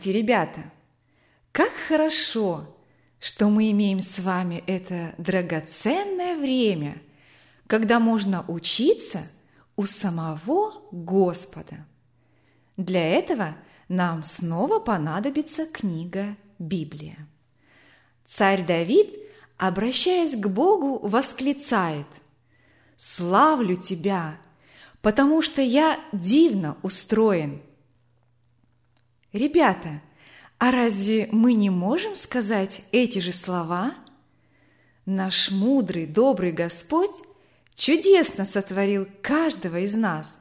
Здравствуйте, ребята! Как хорошо, что мы имеем с вами это драгоценное время, когда можно учиться у самого Господа. Для этого нам снова понадобится книга Библия. Царь Давид, обращаясь к Богу, восклицает «Славлю Тебя, потому что я дивно устроен». Ребята, а разве мы не можем сказать эти же слова? Наш мудрый, добрый Господь чудесно сотворил каждого из нас.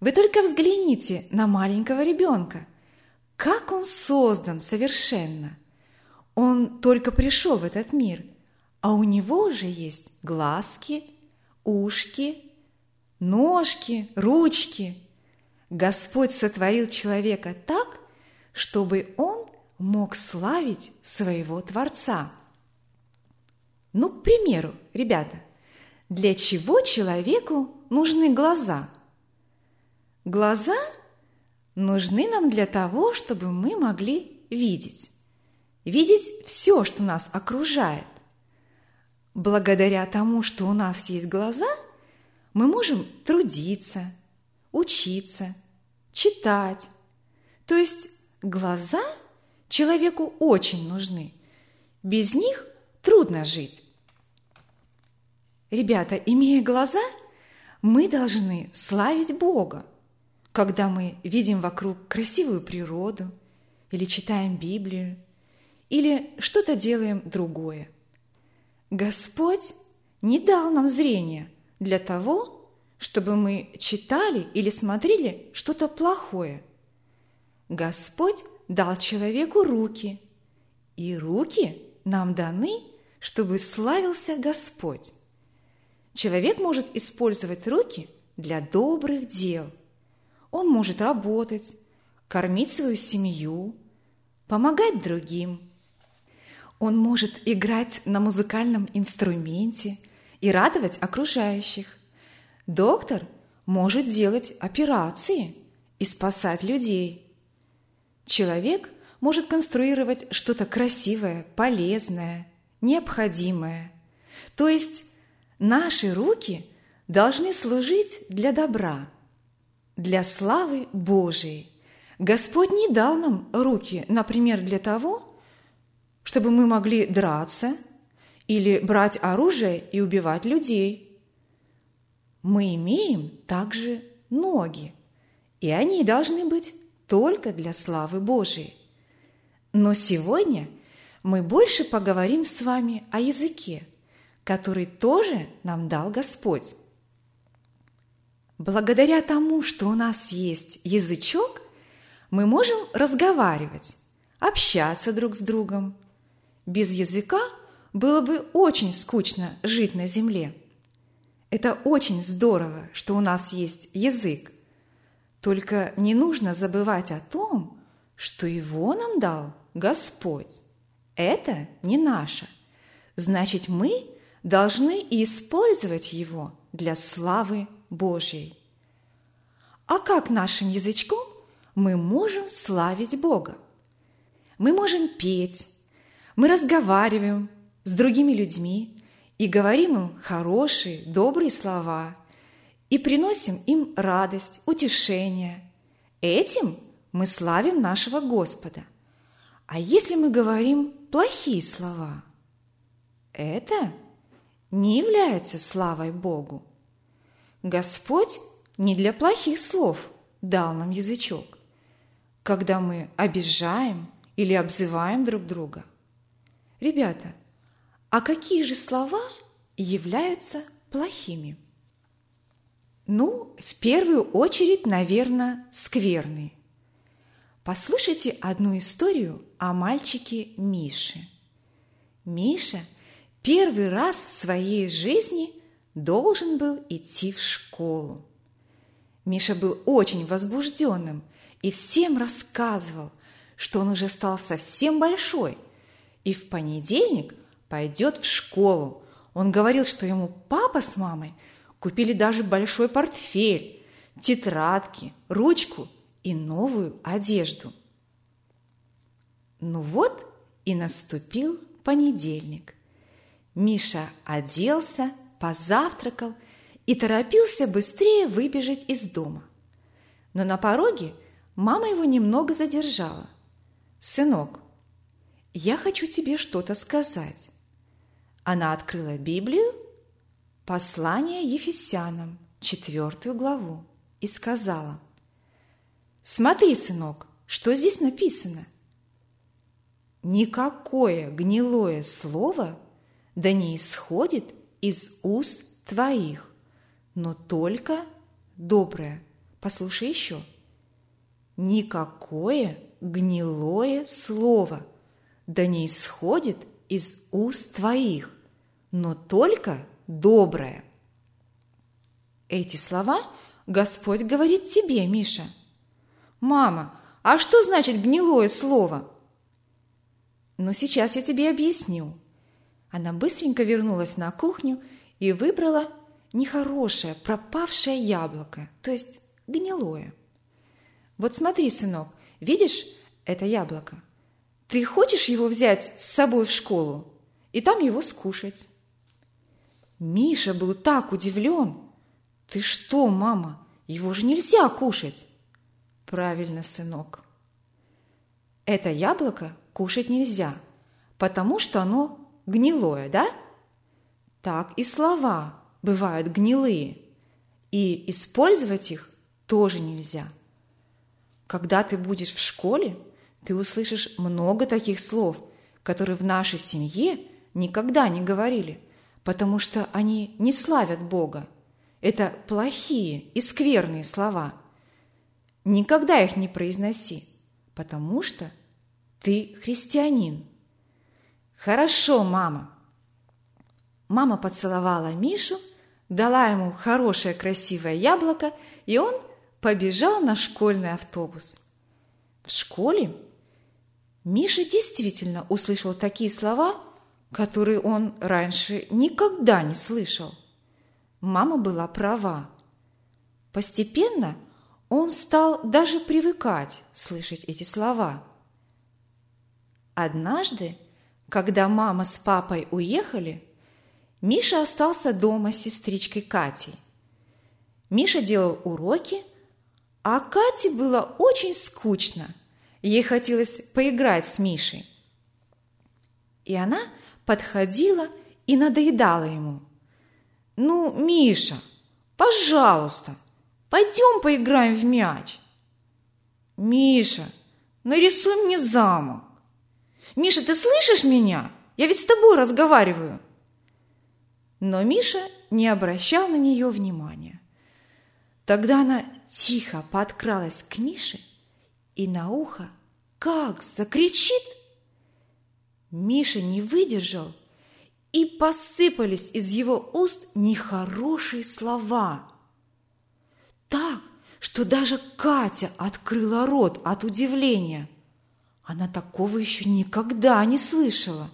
Вы только взгляните на маленького ребенка. Как он создан совершенно. Он только пришел в этот мир, а у него уже есть глазки, ушки, ножки, ручки. Господь сотворил человека так, чтобы он мог славить своего Творца. Ну, к примеру, ребята, для чего человеку нужны глаза? Глаза нужны нам для того, чтобы мы могли видеть. Видеть все, что нас окружает. Благодаря тому, что у нас есть глаза, мы можем трудиться, учиться, читать. То есть глаза человеку очень нужны. Без них трудно жить. Ребята, имея глаза, мы должны славить Бога, когда мы видим вокруг красивую природу или читаем Библию, или что-то делаем другое. Господь не дал нам зрение для того, чтобы мы читали или смотрели что-то плохое. Господь дал человеку руки, и руки нам даны, чтобы славился Господь. Человек может использовать руки для добрых дел. Он может работать, кормить свою семью, помогать другим. Он может играть на музыкальном инструменте и радовать окружающих. Доктор может делать операции и спасать людей. Человек может конструировать что-то красивое, полезное, необходимое. То есть наши руки должны служить для добра, для славы Божией. Господь не дал нам руки, например, для того, чтобы мы могли драться или брать оружие и убивать людей. Мы имеем также ноги, и они должны быть только для славы Божией. Но сегодня мы больше поговорим с вами о языке, который тоже нам дал Господь. Благодаря тому, что у нас есть язычок, мы можем разговаривать, общаться друг с другом. Без языка было бы очень скучно жить на земле. Это очень здорово, что у нас есть язык. Только не нужно забывать о том, что его нам дал Господь. Это не наше. Значит, мы должны использовать его для славы Божьей. А как нашим язычком мы можем славить Бога? Мы можем петь, мы разговариваем с другими людьми и говорим им хорошие, добрые слова и приносим им радость, утешение. Этим мы славим нашего Господа. А если мы говорим плохие слова, это не является славой Богу. Господь не для плохих слов дал нам язычок, когда мы обижаем или обзываем друг друга. Ребята, а какие же слова являются плохими? Ну, в первую очередь, наверное, скверные. Послушайте одну историю о мальчике Мише. Миша первый раз в своей жизни – должен был идти в школу. Миша был очень возбужденным и всем рассказывал, что он уже стал совсем большой и в понедельник пойдет в школу. Он говорил, что ему папа с мамой купили даже большой портфель, тетрадки, ручку и новую одежду. Ну вот и наступил понедельник. Миша оделся позавтракал и торопился быстрее выбежать из дома. Но на пороге мама его немного задержала. «Сынок, я хочу тебе что-то сказать». Она открыла Библию, послание Ефесянам, четвертую главу, и сказала, «Смотри, сынок, что здесь написано?» Никакое гнилое слово да не исходит из уст твоих, но только доброе. Послушай еще. Никакое гнилое слово да не исходит из уст твоих, но только доброе. Эти слова Господь говорит тебе, Миша. Мама, а что значит гнилое слово? Но сейчас я тебе объясню. Она быстренько вернулась на кухню и выбрала нехорошее, пропавшее яблоко, то есть гнилое. Вот смотри, сынок, видишь это яблоко? Ты хочешь его взять с собой в школу и там его скушать? Миша был так удивлен. Ты что, мама, его же нельзя кушать. Правильно, сынок. Это яблоко кушать нельзя, потому что оно гнилое, да? Так и слова бывают гнилые, и использовать их тоже нельзя. Когда ты будешь в школе, ты услышишь много таких слов, которые в нашей семье никогда не говорили, потому что они не славят Бога. Это плохие и скверные слова. Никогда их не произноси, потому что ты христианин. Хорошо, мама. Мама поцеловала Мишу, дала ему хорошее красивое яблоко, и он побежал на школьный автобус. В школе Миша действительно услышал такие слова, которые он раньше никогда не слышал. Мама была права. Постепенно он стал даже привыкать слышать эти слова. Однажды, когда мама с папой уехали, Миша остался дома с сестричкой Катей. Миша делал уроки, а Кате было очень скучно – Ей хотелось поиграть с Мишей. И она подходила и надоедала ему. «Ну, Миша, пожалуйста, пойдем поиграем в мяч». «Миша, нарисуй мне замок». «Миша, ты слышишь меня? Я ведь с тобой разговариваю». Но Миша не обращал на нее внимания. Тогда она тихо подкралась к Мише и на ухо как закричит. Миша не выдержал, и посыпались из его уст нехорошие слова. Так, что даже Катя открыла рот от удивления. Она такого еще никогда не слышала.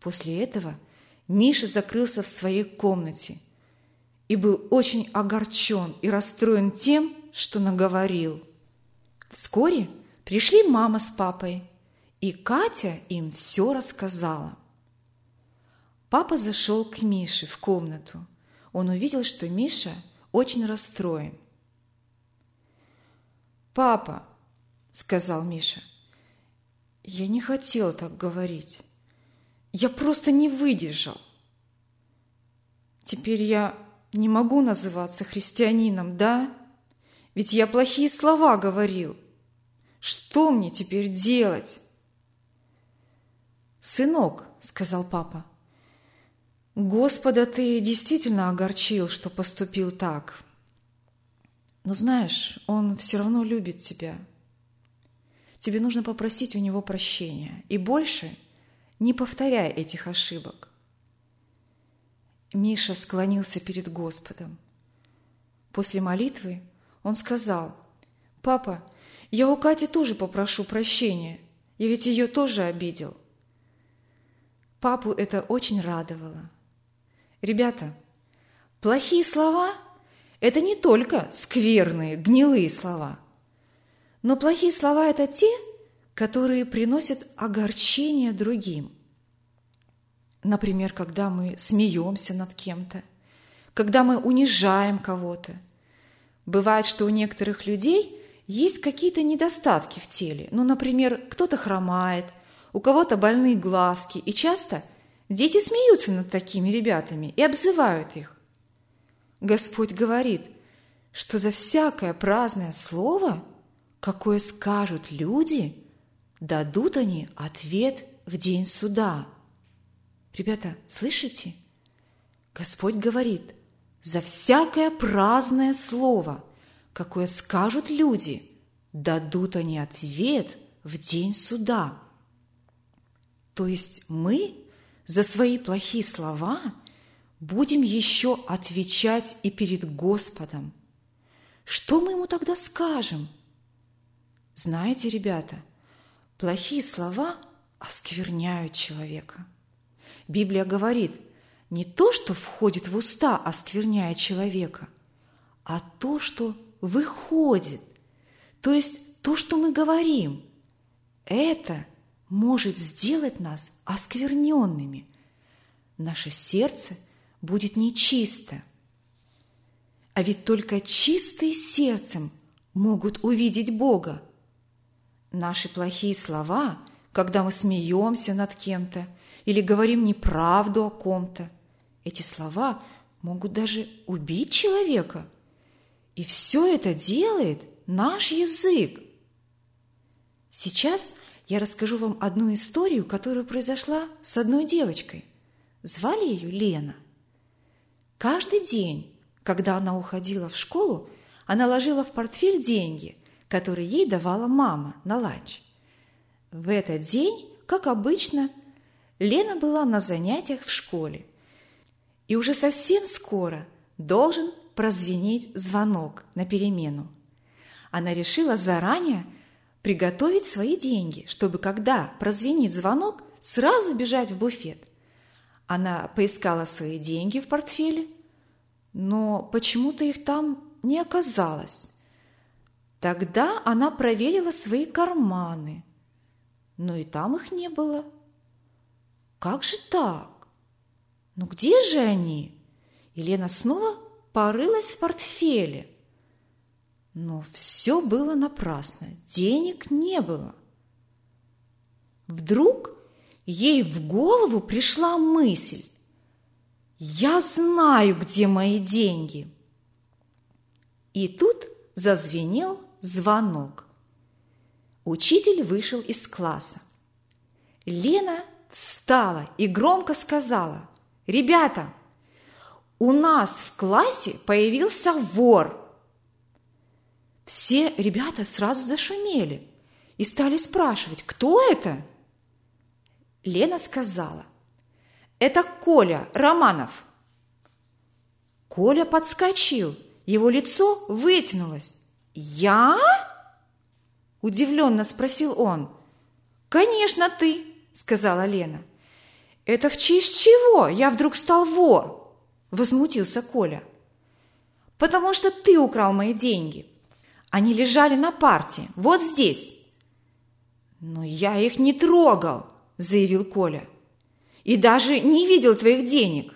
После этого Миша закрылся в своей комнате и был очень огорчен и расстроен тем, что наговорил. Вскоре пришли мама с папой, и Катя им все рассказала. Папа зашел к Мише в комнату. Он увидел, что Миша очень расстроен. «Папа», — сказал Миша, — «я не хотел так говорить. Я просто не выдержал. Теперь я не могу называться христианином, да?» Ведь я плохие слова говорил. Что мне теперь делать? Сынок, сказал папа, Господа ты действительно огорчил, что поступил так. Но знаешь, он все равно любит тебя. Тебе нужно попросить у него прощения. И больше не повторяй этих ошибок. Миша склонился перед Господом. После молитвы он сказал, «Папа, я у Кати тоже попрошу прощения. Я ведь ее тоже обидел». Папу это очень радовало. Ребята, плохие слова – это не только скверные, гнилые слова. Но плохие слова – это те, которые приносят огорчение другим. Например, когда мы смеемся над кем-то, когда мы унижаем кого-то – Бывает, что у некоторых людей есть какие-то недостатки в теле. Ну, например, кто-то хромает, у кого-то больные глазки, и часто дети смеются над такими ребятами и обзывают их. Господь говорит, что за всякое праздное слово, какое скажут люди, дадут они ответ в день суда. Ребята, слышите? Господь говорит – за всякое праздное слово, какое скажут люди, дадут они ответ в день суда. То есть мы за свои плохие слова будем еще отвечать и перед Господом. Что мы ему тогда скажем? Знаете, ребята, плохие слова оскверняют человека. Библия говорит – не то, что входит в уста, оскверняя человека, а то, что выходит, то есть то, что мы говорим. Это может сделать нас оскверненными. Наше сердце будет нечисто. А ведь только чистые сердцем могут увидеть Бога. Наши плохие слова, когда мы смеемся над кем-то или говорим неправду о ком-то, эти слова могут даже убить человека. И все это делает наш язык. Сейчас я расскажу вам одну историю, которая произошла с одной девочкой. Звали ее Лена. Каждый день, когда она уходила в школу, она ложила в портфель деньги, которые ей давала мама на ланч. В этот день, как обычно, Лена была на занятиях в школе. И уже совсем скоро должен прозвенеть звонок на перемену. Она решила заранее приготовить свои деньги, чтобы когда прозвенит звонок, сразу бежать в буфет. Она поискала свои деньги в портфеле, но почему-то их там не оказалось. Тогда она проверила свои карманы, но и там их не было. Как же так? Ну где же они? Елена снова порылась в портфеле – но все было напрасно, денег не было. Вдруг ей в голову пришла мысль. «Я знаю, где мои деньги!» И тут зазвенел звонок. Учитель вышел из класса. Лена встала и громко сказала, «Ребята, у нас в классе появился вор!» Все ребята сразу зашумели и стали спрашивать, кто это? Лена сказала, это Коля Романов. Коля подскочил, его лицо вытянулось. «Я?» – удивленно спросил он. «Конечно ты», – сказала Лена. «Это в честь чего я вдруг стал вор?» – возмутился Коля. «Потому что ты украл мои деньги», они лежали на парте, вот здесь. Но я их не трогал, заявил Коля. И даже не видел твоих денег.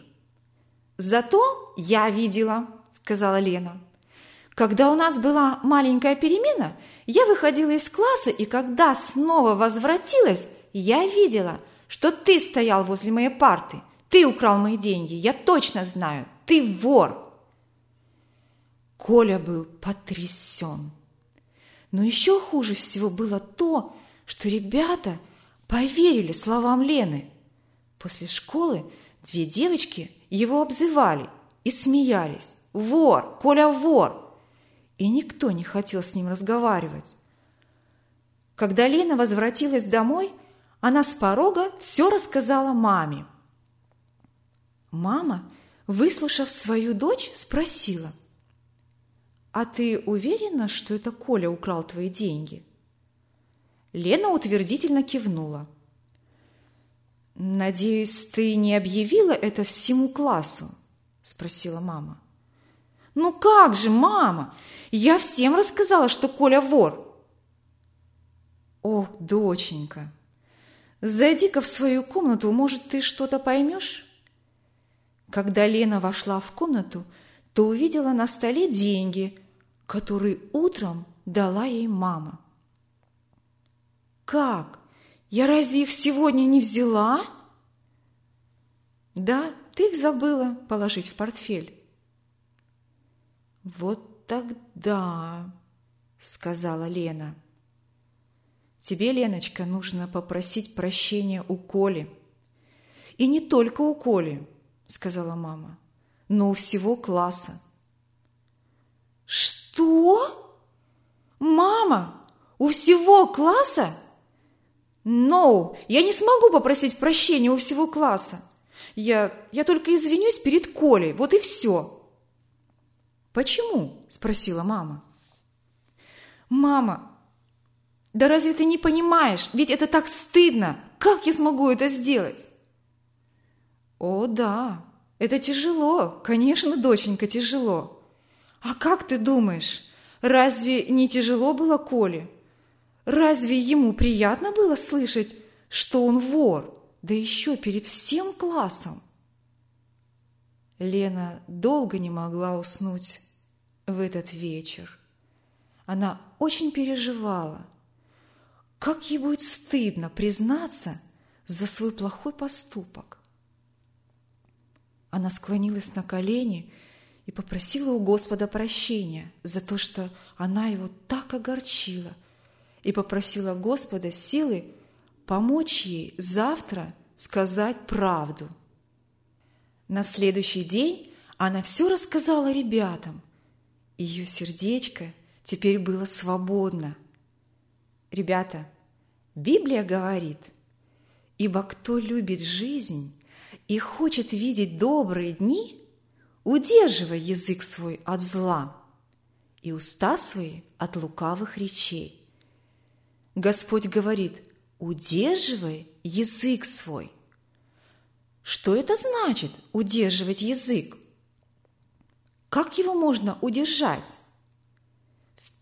Зато я видела, сказала Лена. Когда у нас была маленькая перемена, я выходила из класса, и когда снова возвратилась, я видела, что ты стоял возле моей парты. Ты украл мои деньги, я точно знаю. Ты вор. Коля был потрясен. Но еще хуже всего было то, что ребята поверили словам Лены. После школы две девочки его обзывали и смеялись. «Вор! Коля вор!» И никто не хотел с ним разговаривать. Когда Лена возвратилась домой, она с порога все рассказала маме. Мама, выслушав свою дочь, спросила, «А ты уверена, что это Коля украл твои деньги?» Лена утвердительно кивнула. «Надеюсь, ты не объявила это всему классу?» – спросила мама. «Ну как же, мама? Я всем рассказала, что Коля вор!» «Ох, доченька, зайди-ка в свою комнату, может, ты что-то поймешь?» Когда Лена вошла в комнату, то увидела на столе деньги, которые утром дала ей мама. «Как? Я разве их сегодня не взяла?» «Да, ты их забыла положить в портфель». «Вот тогда», — сказала Лена. «Тебе, Леночка, нужно попросить прощения у Коли». «И не только у Коли», — сказала мама, — «но у всего класса». «Что? Мама, у всего класса?» «No, я не смогу попросить прощения у всего класса. Я, я только извинюсь перед Колей, вот и все». «Почему?» – спросила мама. «Мама, да разве ты не понимаешь? Ведь это так стыдно! Как я смогу это сделать?» «О, да, это тяжело, конечно, доченька, тяжело. А как ты думаешь, разве не тяжело было Коле? Разве ему приятно было слышать, что он вор, да еще перед всем классом? Лена долго не могла уснуть в этот вечер. Она очень переживала. Как ей будет стыдно признаться за свой плохой поступок. Она склонилась на колени и попросила у Господа прощения за то, что она его так огорчила, и попросила Господа силы помочь ей завтра сказать правду. На следующий день она все рассказала ребятам. Ее сердечко теперь было свободно. Ребята, Библия говорит, «Ибо кто любит жизнь и хочет видеть добрые дни, удерживай язык свой от зла и уста свои от лукавых речей». Господь говорит, удерживай язык свой. Что это значит удерживать язык? Как его можно удержать?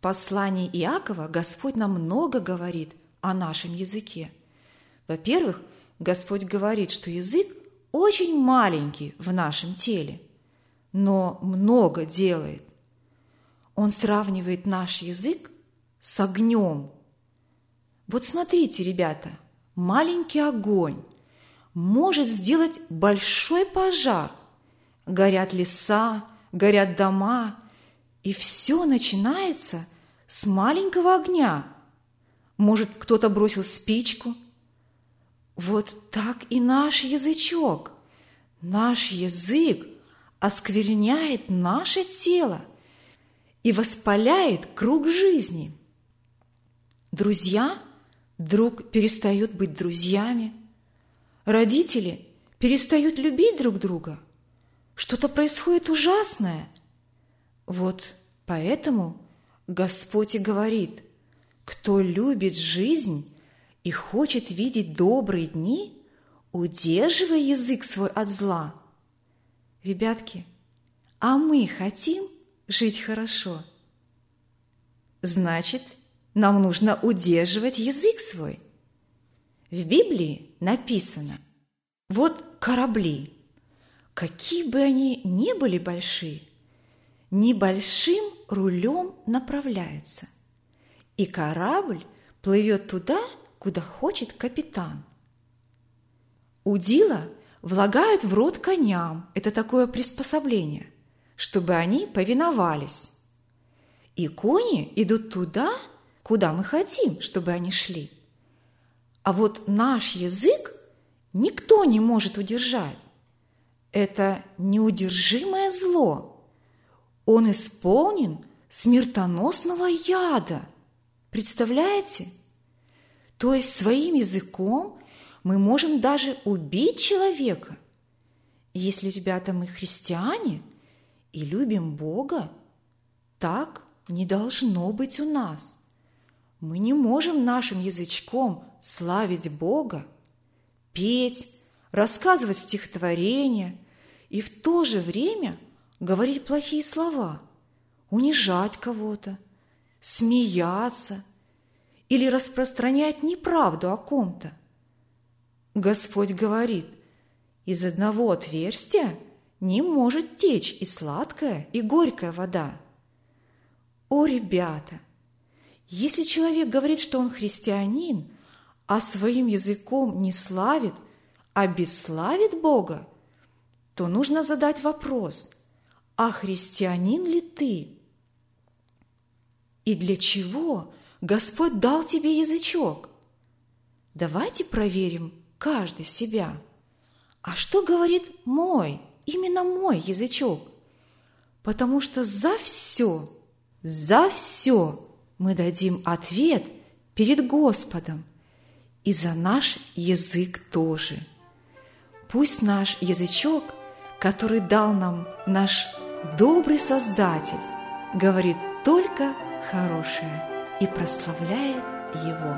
Послании Иакова Господь нам много говорит о нашем языке. Во-первых, Господь говорит, что язык очень маленький в нашем теле, но много делает. Он сравнивает наш язык с огнем. Вот смотрите, ребята, маленький огонь может сделать большой пожар. Горят леса, горят дома, и все начинается с маленького огня. Может, кто-то бросил спичку? Вот так и наш язычок. Наш язык оскверняет наше тело и воспаляет круг жизни. Друзья вдруг перестают быть друзьями. Родители перестают любить друг друга – что-то происходит ужасное. Вот поэтому Господь и говорит, кто любит жизнь и хочет видеть добрые дни, удерживай язык свой от зла. Ребятки, а мы хотим жить хорошо? Значит, нам нужно удерживать язык свой. В Библии написано, вот корабли – какие бы они ни были большие, небольшим рулем направляются, и корабль плывет туда, куда хочет капитан. Удила влагают в рот коням, это такое приспособление, чтобы они повиновались. И кони идут туда, куда мы хотим, чтобы они шли. А вот наш язык никто не может удержать это неудержимое зло. Он исполнен смертоносного яда. Представляете? То есть своим языком мы можем даже убить человека. Если, ребята, мы христиане и любим Бога, так не должно быть у нас. Мы не можем нашим язычком славить Бога, петь, рассказывать стихотворения и в то же время говорить плохие слова, унижать кого-то, смеяться или распространять неправду о ком-то. Господь говорит, из одного отверстия не может течь и сладкая, и горькая вода. О, ребята! Если человек говорит, что он христианин, а своим языком не славит – обесславит Бога, то нужно задать вопрос, а христианин ли ты? И для чего Господь дал тебе язычок? Давайте проверим каждый себя. А что говорит мой, именно мой язычок? Потому что за все, за все мы дадим ответ перед Господом и за наш язык тоже. Пусть наш язычок, который дал нам наш добрый Создатель, говорит только хорошее и прославляет Его.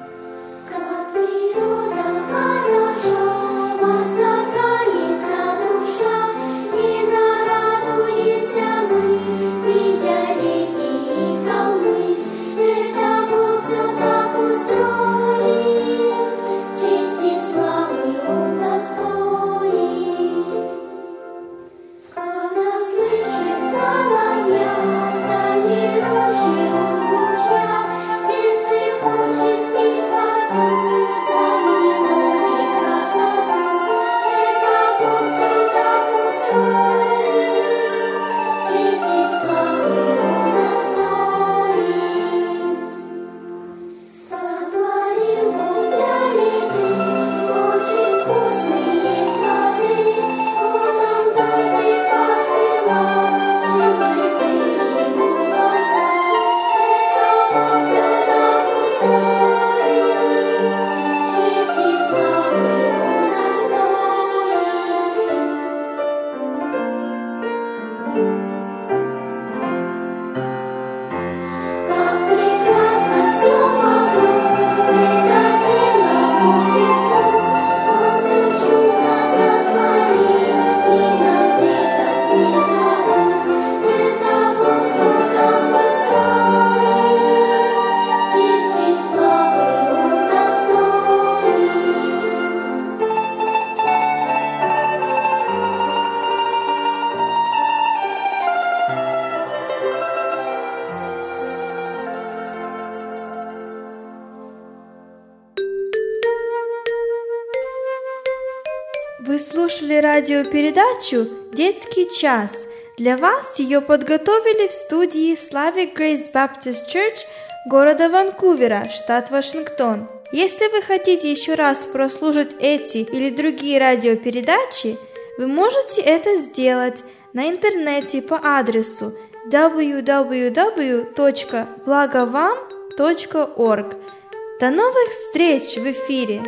Вы слушали радиопередачу «Детский час». Для вас ее подготовили в студии Slavic Grace Baptist Church города Ванкувера, штат Вашингтон. Если вы хотите еще раз прослушать эти или другие радиопередачи, вы можете это сделать на интернете по адресу www.благовам.org. До новых встреч в эфире!